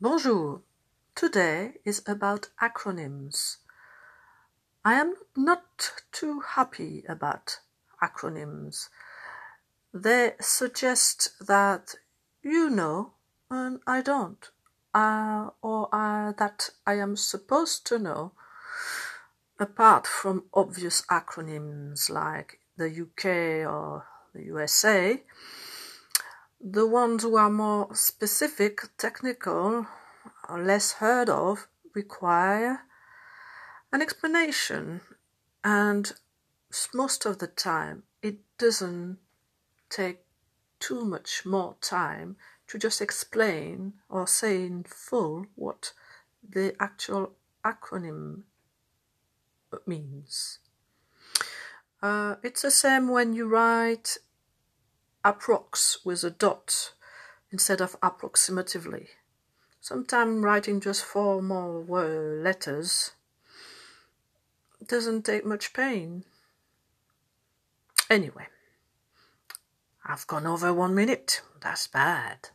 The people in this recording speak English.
Bonjour. Today is about acronyms. I am not too happy about acronyms. They suggest that you know and I don't, uh, or uh, that I am supposed to know, apart from obvious acronyms like the UK or the USA. The ones who are more specific, technical, or less heard of require an explanation, and most of the time it doesn't take too much more time to just explain or say in full what the actual acronym means. Uh, it's the same when you write approx with a dot instead of approximatively. Sometimes writing just four more letters doesn't take much pain. Anyway, I've gone over one minute. That's bad.